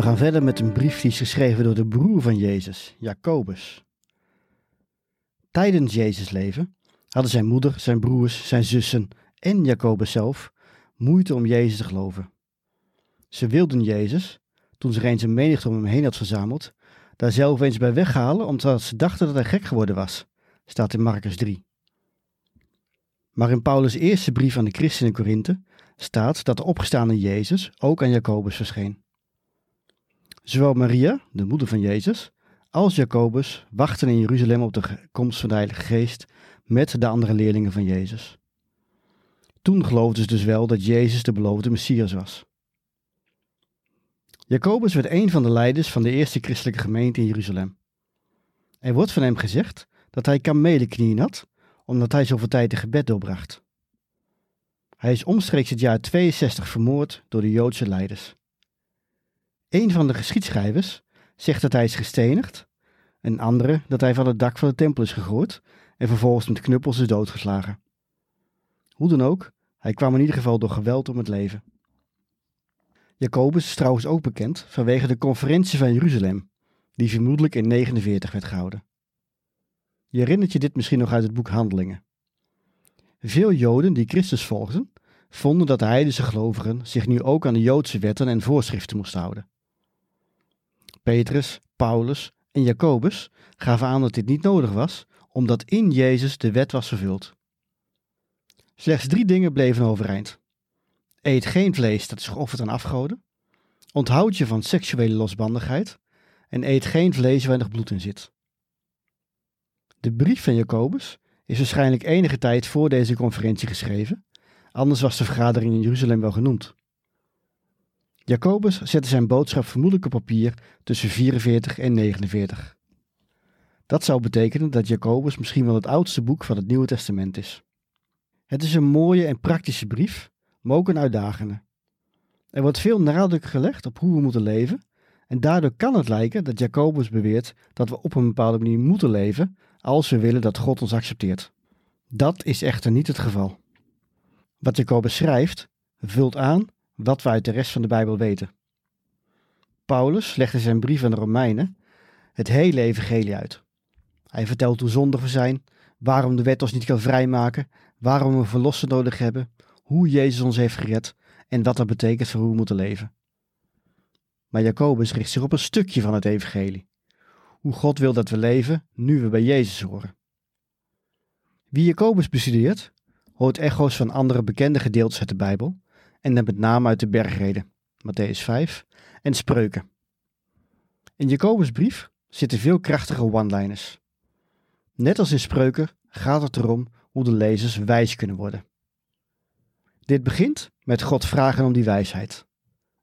We gaan verder met een brief die is geschreven door de broer van Jezus, Jacobus. Tijdens Jezus' leven hadden zijn moeder, zijn broers, zijn zussen en Jacobus zelf moeite om Jezus te geloven. Ze wilden Jezus, toen zich eens een menigte om hem heen had verzameld, daar zelf eens bij weghalen omdat ze dachten dat hij gek geworden was, staat in Marcus 3. Maar in Paulus' eerste brief aan de christenen in Korinthe staat dat de opgestaande Jezus ook aan Jacobus verscheen. Zowel Maria, de moeder van Jezus, als Jacobus wachten in Jeruzalem op de komst van de Heilige Geest met de andere leerlingen van Jezus. Toen geloofden ze dus wel dat Jezus de beloofde Messias was. Jacobus werd een van de leiders van de eerste christelijke gemeente in Jeruzalem. Er wordt van hem gezegd dat hij kamelenknieën had, omdat hij zoveel tijd in gebed doorbracht. Hij is omstreeks het jaar 62 vermoord door de Joodse leiders. Een van de geschiedschrijvers zegt dat hij is gestenigd, een andere dat hij van het dak van de tempel is gegooid en vervolgens met knuppels is doodgeslagen. Hoe dan ook, hij kwam in ieder geval door geweld om het leven. Jacobus is trouwens ook bekend vanwege de conferentie van Jeruzalem, die vermoedelijk in 49 werd gehouden. Je herinnert je dit misschien nog uit het boek Handelingen. Veel Joden die Christus volgden, vonden dat de heidense gelovigen zich nu ook aan de Joodse wetten en voorschriften moesten houden. Petrus, Paulus en Jacobus gaven aan dat dit niet nodig was, omdat in Jezus de wet was vervuld. Slechts drie dingen bleven overeind. Eet geen vlees dat is geofferd aan afgoden. Onthoud je van seksuele losbandigheid. En eet geen vlees waar nog bloed in zit. De brief van Jacobus is waarschijnlijk enige tijd voor deze conferentie geschreven, anders was de vergadering in Jeruzalem wel genoemd. Jacobus zette zijn boodschap vermoedelijk op papier tussen 44 en 49. Dat zou betekenen dat Jacobus misschien wel het oudste boek van het Nieuwe Testament is. Het is een mooie en praktische brief, maar ook een uitdagende. Er wordt veel nadruk gelegd op hoe we moeten leven, en daardoor kan het lijken dat Jacobus beweert dat we op een bepaalde manier moeten leven als we willen dat God ons accepteert. Dat is echter niet het geval. Wat Jacobus schrijft, vult aan wat we uit de rest van de Bijbel weten. Paulus legt in zijn brief aan de Romeinen het hele evangelie uit. Hij vertelt hoe zondig we zijn, waarom de wet ons niet kan vrijmaken, waarom we verlossen nodig hebben, hoe Jezus ons heeft gered en wat dat betekent voor hoe we moeten leven. Maar Jacobus richt zich op een stukje van het evangelie. Hoe God wil dat we leven nu we bij Jezus horen. Wie Jacobus bestudeert, hoort echo's van andere bekende gedeeltes uit de Bijbel en dan met name uit de bergreden, Matthäus 5 en Spreuken. In Jacobus' brief zitten veel krachtige one-liners. Net als in Spreuken gaat het erom hoe de lezers wijs kunnen worden. Dit begint met God vragen om die wijsheid.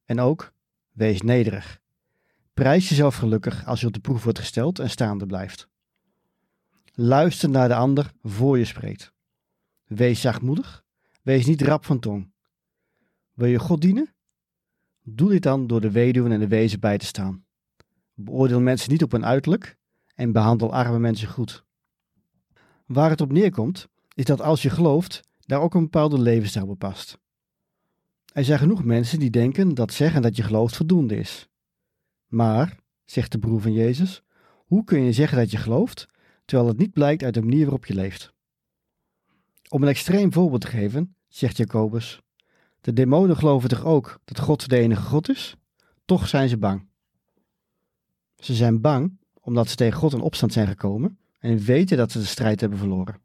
En ook, wees nederig. Prijs jezelf gelukkig als je op de proef wordt gesteld en staande blijft. Luister naar de ander voor je spreekt. Wees zachtmoedig, wees niet rap van tong. Wil je God dienen? Doe dit dan door de weduwen en de wezen bij te staan. Beoordeel mensen niet op hun uiterlijk en behandel arme mensen goed. Waar het op neerkomt, is dat als je gelooft, daar ook een bepaalde levensstijl bij past. Er zijn genoeg mensen die denken dat zeggen dat je gelooft voldoende is. Maar, zegt de broer van Jezus, hoe kun je zeggen dat je gelooft, terwijl het niet blijkt uit de manier waarop je leeft? Om een extreem voorbeeld te geven, zegt Jacobus, De demonen geloven toch ook dat God de enige God is? Toch zijn ze bang. Ze zijn bang omdat ze tegen God in opstand zijn gekomen en weten dat ze de strijd hebben verloren.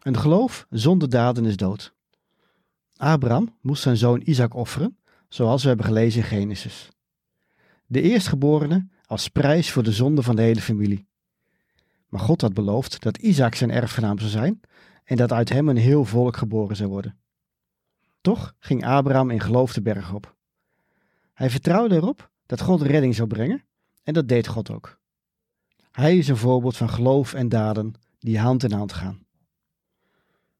Een geloof zonder daden is dood. Abraham moest zijn zoon Isaac offeren, zoals we hebben gelezen in Genesis. De eerstgeborene als prijs voor de zonde van de hele familie. Maar God had beloofd dat Isaac zijn erfgenaam zou zijn en dat uit hem een heel volk geboren zou worden. Toch ging Abraham in geloof de berg op. Hij vertrouwde erop dat God redding zou brengen en dat deed God ook. Hij is een voorbeeld van geloof en daden die hand in hand gaan.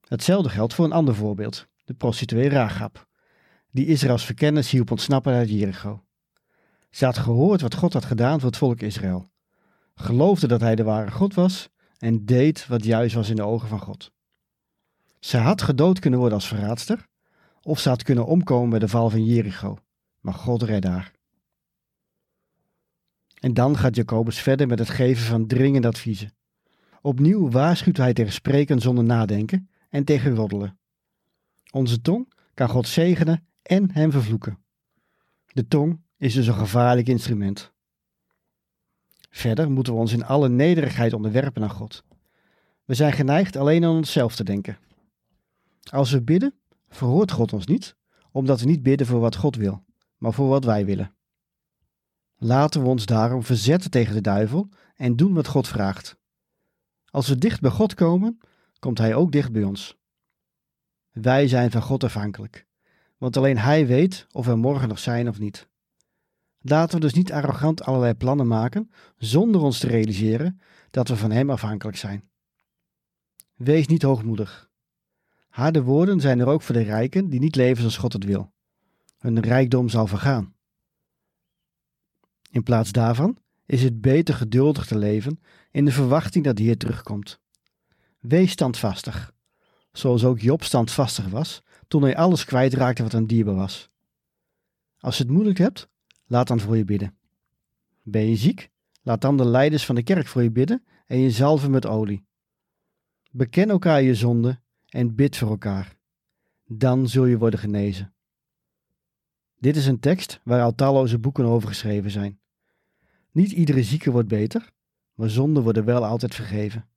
Hetzelfde geldt voor een ander voorbeeld, de prostituee Rahab, die Israëls verkennis hielp ontsnappen uit Jericho. Ze had gehoord wat God had gedaan voor het volk Israël, geloofde dat hij de ware God was en deed wat juist was in de ogen van God. Ze had gedood kunnen worden als verraadster, of ze had kunnen omkomen bij de val van Jericho, maar God redde haar. En dan gaat Jacobus verder met het geven van dringende adviezen. Opnieuw waarschuwt hij tegen spreken zonder nadenken en tegen roddelen. Onze tong kan God zegenen en hem vervloeken. De tong is dus een gevaarlijk instrument. Verder moeten we ons in alle nederigheid onderwerpen aan God. We zijn geneigd alleen aan onszelf te denken. Als we bidden, verhoort God ons niet, omdat we niet bidden voor wat God wil, maar voor wat wij willen. Laten we ons daarom verzetten tegen de duivel en doen wat God vraagt. Als we dicht bij God komen, komt Hij ook dicht bij ons. Wij zijn van God afhankelijk, want alleen Hij weet of we morgen nog zijn of niet. Laten we dus niet arrogant allerlei plannen maken zonder ons te realiseren dat we van Hem afhankelijk zijn. Wees niet hoogmoedig. Harde woorden zijn er ook voor de rijken die niet leven zoals God het wil. Hun rijkdom zal vergaan. In plaats daarvan is het beter geduldig te leven in de verwachting dat de Heer terugkomt. Wees standvastig, zoals ook Job standvastig was toen hij alles kwijtraakte wat hem dierbaar was. Als je het moeilijk hebt, laat dan voor je bidden. Ben je ziek? Laat dan de leiders van de kerk voor je bidden en je zalven met olie. Beken elkaar je zonde en bid voor elkaar. Dan zul je worden genezen. Dit is een tekst waar al talloze boeken over geschreven zijn. Niet iedere zieke wordt beter, maar zonden worden wel altijd vergeven.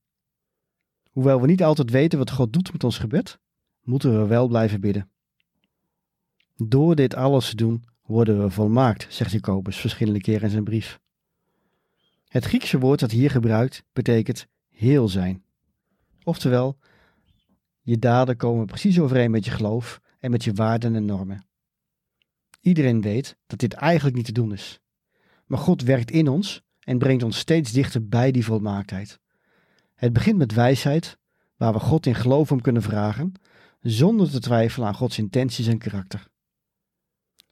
Hoewel we niet altijd weten wat God doet met ons gebed, moeten we wel blijven bidden. Door dit alles te doen, worden we volmaakt, zegt Jacobus verschillende keren in zijn brief. Het Griekse woord dat hier gebruikt betekent heel zijn. Oftewel, je daden komen precies overeen met je geloof en met je waarden en normen. Iedereen weet dat dit eigenlijk niet te doen is. Maar God werkt in ons en brengt ons steeds dichter bij die volmaaktheid. Het begint met wijsheid, waar we God in geloof om kunnen vragen, zonder te twijfelen aan Gods intenties en karakter.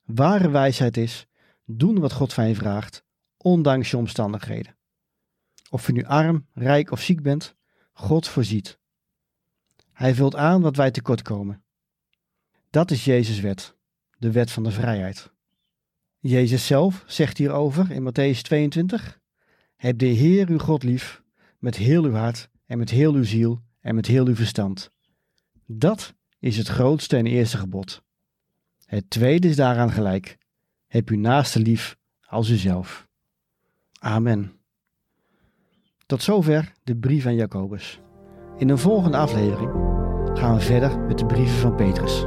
Ware wijsheid is doen wat God van je vraagt, ondanks je omstandigheden. Of je nu arm, rijk of ziek bent, God voorziet. Hij vult aan wat wij tekort komen. Dat is Jezus' wet, de wet van de vrijheid. Jezus zelf zegt hierover in Matthäus 22: Heb de Heer uw God lief, met heel uw hart en met heel uw ziel en met heel uw verstand. Dat is het grootste en eerste gebod. Het tweede is daaraan gelijk. Heb uw naaste lief als uzelf. Amen. Tot zover de brief aan Jacobus. In een volgende aflevering gaan we verder met de brieven van Petrus.